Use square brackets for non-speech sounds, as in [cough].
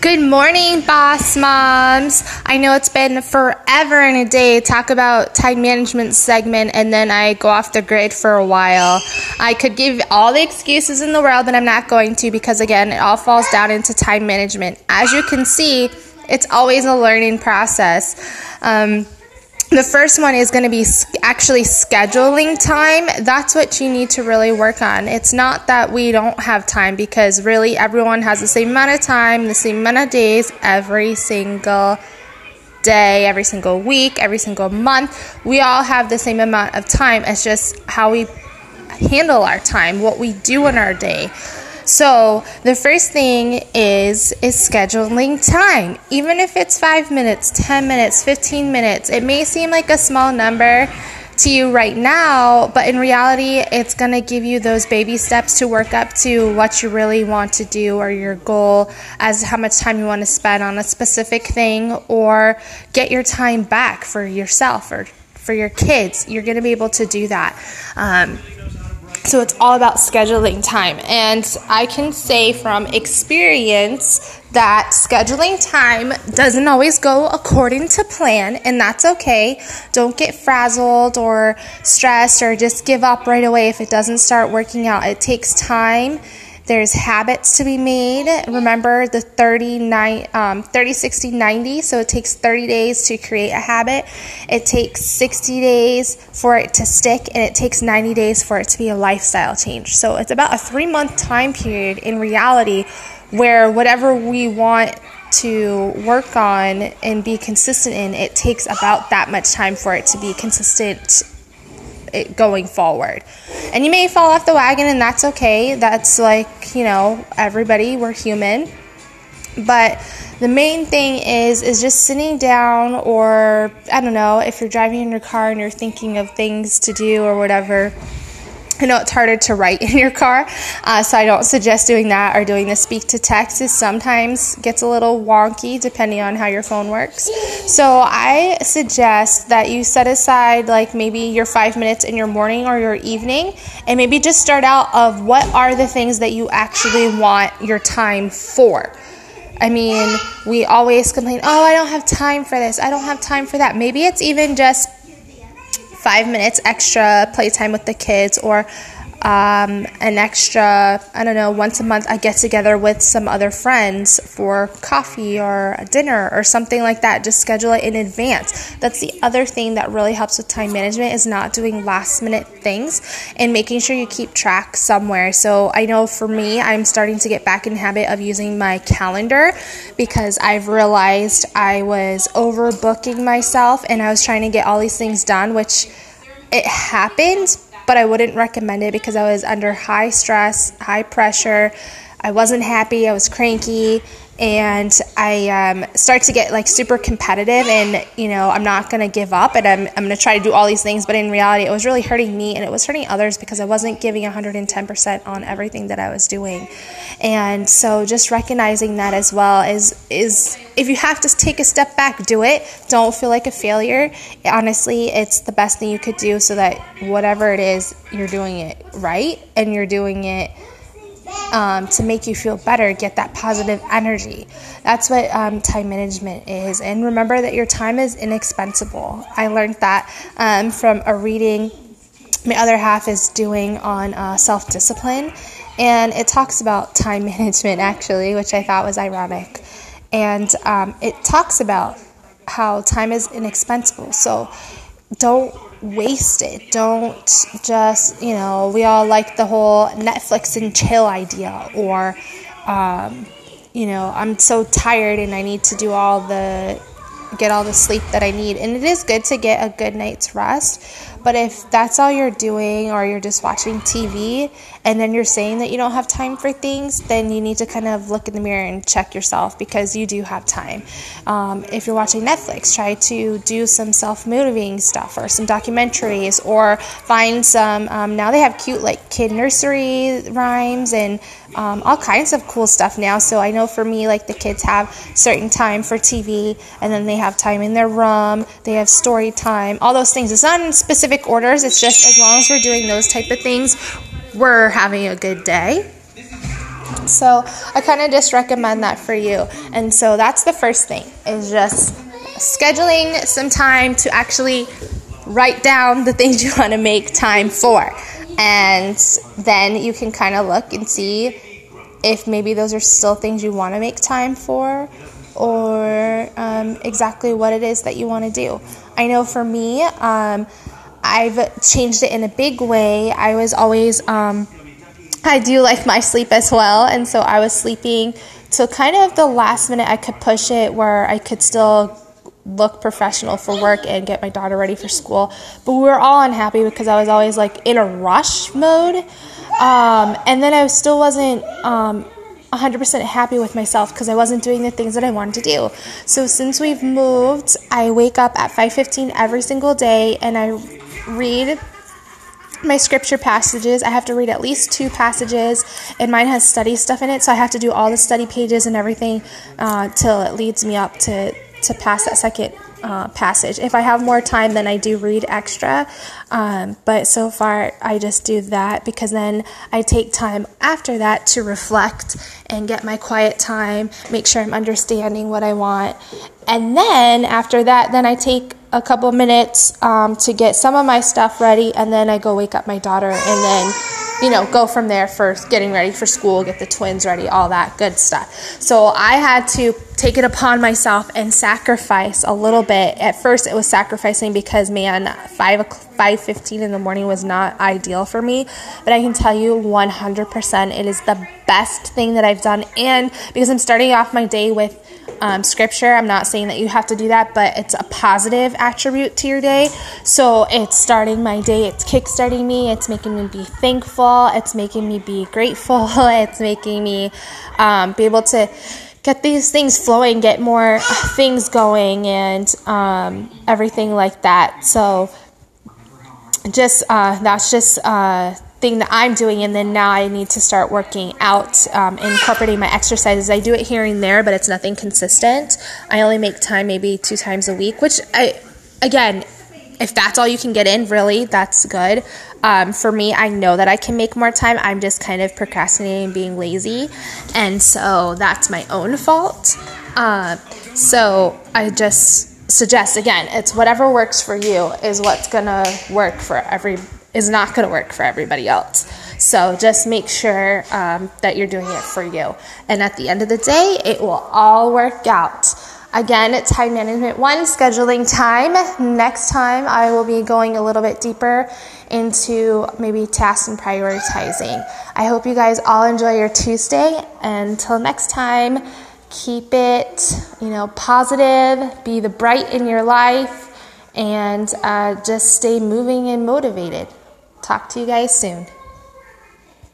Good morning, boss moms. I know it's been forever and a day talk about time management segment and then I go off the grid for a while. I could give all the excuses in the world, but I'm not going to because again, it all falls down into time management. As you can see, it's always a learning process. Um, the first one is going to be actually scheduling time. That's what you need to really work on. It's not that we don't have time because really everyone has the same amount of time, the same amount of days every single day, every single week, every single month. We all have the same amount of time. It's just how we handle our time, what we do in our day. So, the first thing is is scheduling time. Even if it's 5 minutes, 10 minutes, 15 minutes. It may seem like a small number to you right now, but in reality, it's going to give you those baby steps to work up to what you really want to do or your goal as how much time you want to spend on a specific thing or get your time back for yourself or for your kids. You're going to be able to do that. Um, so it's all about scheduling time. And I can say from experience that scheduling time doesn't always go according to plan, and that's okay. Don't get frazzled or stressed or just give up right away if it doesn't start working out. It takes time there's habits to be made. Remember the 30, um, 30, 60, 90. So it takes 30 days to create a habit. It takes 60 days for it to stick, and it takes 90 days for it to be a lifestyle change. So it's about a three month time period in reality where whatever we want to work on and be consistent in, it takes about that much time for it to be consistent it going forward. And you may fall off the wagon, and that's okay. That's like, you know, everybody, we're human. But the main thing is is just sitting down or I don't know, if you're driving in your car and you're thinking of things to do or whatever, I know it's harder to write [laughs] in your car, uh, so I don't suggest doing that or doing the speak to text. It sometimes gets a little wonky depending on how your phone works. So I suggest that you set aside like maybe your five minutes in your morning or your evening, and maybe just start out of what are the things that you actually want your time for. I mean, we always complain, oh, I don't have time for this, I don't have time for that. Maybe it's even just five minutes extra playtime with the kids or um, an extra, I don't know, once a month I get together with some other friends for coffee or dinner or something like that. Just schedule it in advance. That's the other thing that really helps with time management is not doing last minute things and making sure you keep track somewhere. So I know for me, I'm starting to get back in habit of using my calendar because I've realized I was overbooking myself and I was trying to get all these things done, which it happened but I wouldn't recommend it because I was under high stress, high pressure. I wasn't happy, I was cranky, and I um, start to get like super competitive and you know i'm not to give up and I'm, I'm to try to do all these things. But in reality it was really hurting me and it was hurting others because i wasn't giving 110% on everything that i was doing. And so just recognizing that as well is is if you have to take a step back do it. Don't feel like a failure. Honestly it's the best thing you could do so that whatever it is you're doing it right and you're doing it um, to make you feel better, get that positive energy. That's what um, time management is. And remember that your time is inexpensible. I learned that um, from a reading my other half is doing on uh, self discipline. And it talks about time [laughs] management, actually, which I thought was ironic. And um, it talks about how time is inexpensible. So don't waste it. Don't just, you know, we all like the whole Netflix and chill idea, or, um, you know, I'm so tired and I need to do all the, get all the sleep that I need. And it is good to get a good night's rest, but if that's all you're doing or you're just watching TV and then you're saying that you don't have time for things, then you need to kind of look in the mirror and check yourself because you do have time. Um, if you're watching Netflix, try to do some self motivating stuff or some documentaries or find some. Um, now they have cute like kid nursery rhymes and um, all kinds of cool stuff now. So I know for me, like the kids have certain time for TV and then they have time in their room, they have story time, all those things. It's not in specific orders, it's just as long as we're doing those type of things, we're having a good day. So I kind of just recommend that for you. And so that's the first thing is just scheduling some time to actually write down the things you want to make time for. And then you can kind of look and see if maybe those are still things you want to make time for or um, exactly what it is that you want to do. I know for me, um, I've changed it in a big way. I was always, um, I do like my sleep as well, and so I was sleeping till kind of the last minute I could push it where I could still look professional for work and get my daughter ready for school. But we were all unhappy because I was always like in a rush mode. Um, and then I still wasn't um, 100% happy with myself because I wasn't doing the things that I wanted to do. So since we've moved, I wake up at 5:15 every single day and I read my scripture passages. I have to read at least two passages, and mine has study stuff in it, so I have to do all the study pages and everything uh, till it leads me up to to pass that second uh, passage. If I have more time, then I do read extra. Um, but so far, I just do that because then I take time after that to reflect and get my quiet time, make sure I'm understanding what I want. And then after that, then I take a couple minutes um, to get some of my stuff ready, and then I go wake up my daughter, and then you know, go from there for getting ready for school, get the twins ready, all that good stuff. So I had to take it upon myself and sacrifice a little bit. At first, it was sacrificing because man, five five fifteen in the morning was not ideal for me. But I can tell you, one hundred percent, it is the best thing that I've done. And because I'm starting off my day with um, scripture. I'm not saying that you have to do that, but it's a positive attribute to your day. So it's starting my day, it's kickstarting me, it's making me be thankful, it's making me be grateful, [laughs] it's making me um, be able to get these things flowing, get more things going, and um, everything like that. So just uh, that's just. a thing that I'm doing, and then now I need to start working out, um, incorporating my exercises. I do it here and there, but it's nothing consistent. I only make time maybe two times a week, which I, again, if that's all you can get in, really, that's good. Um, for me, I know that I can make more time. I'm just kind of procrastinating being lazy. And so that's my own fault. Uh, so I just suggest, again, it's whatever works for you is what's going to work for every is not going to work for everybody else. So just make sure um, that you're doing it for you. And at the end of the day, it will all work out. Again, time management one, scheduling time. Next time, I will be going a little bit deeper into maybe tasks and prioritizing. I hope you guys all enjoy your Tuesday. Until next time, keep it, you know, positive, be the bright in your life, and uh, just stay moving and motivated. Talk to you guys soon.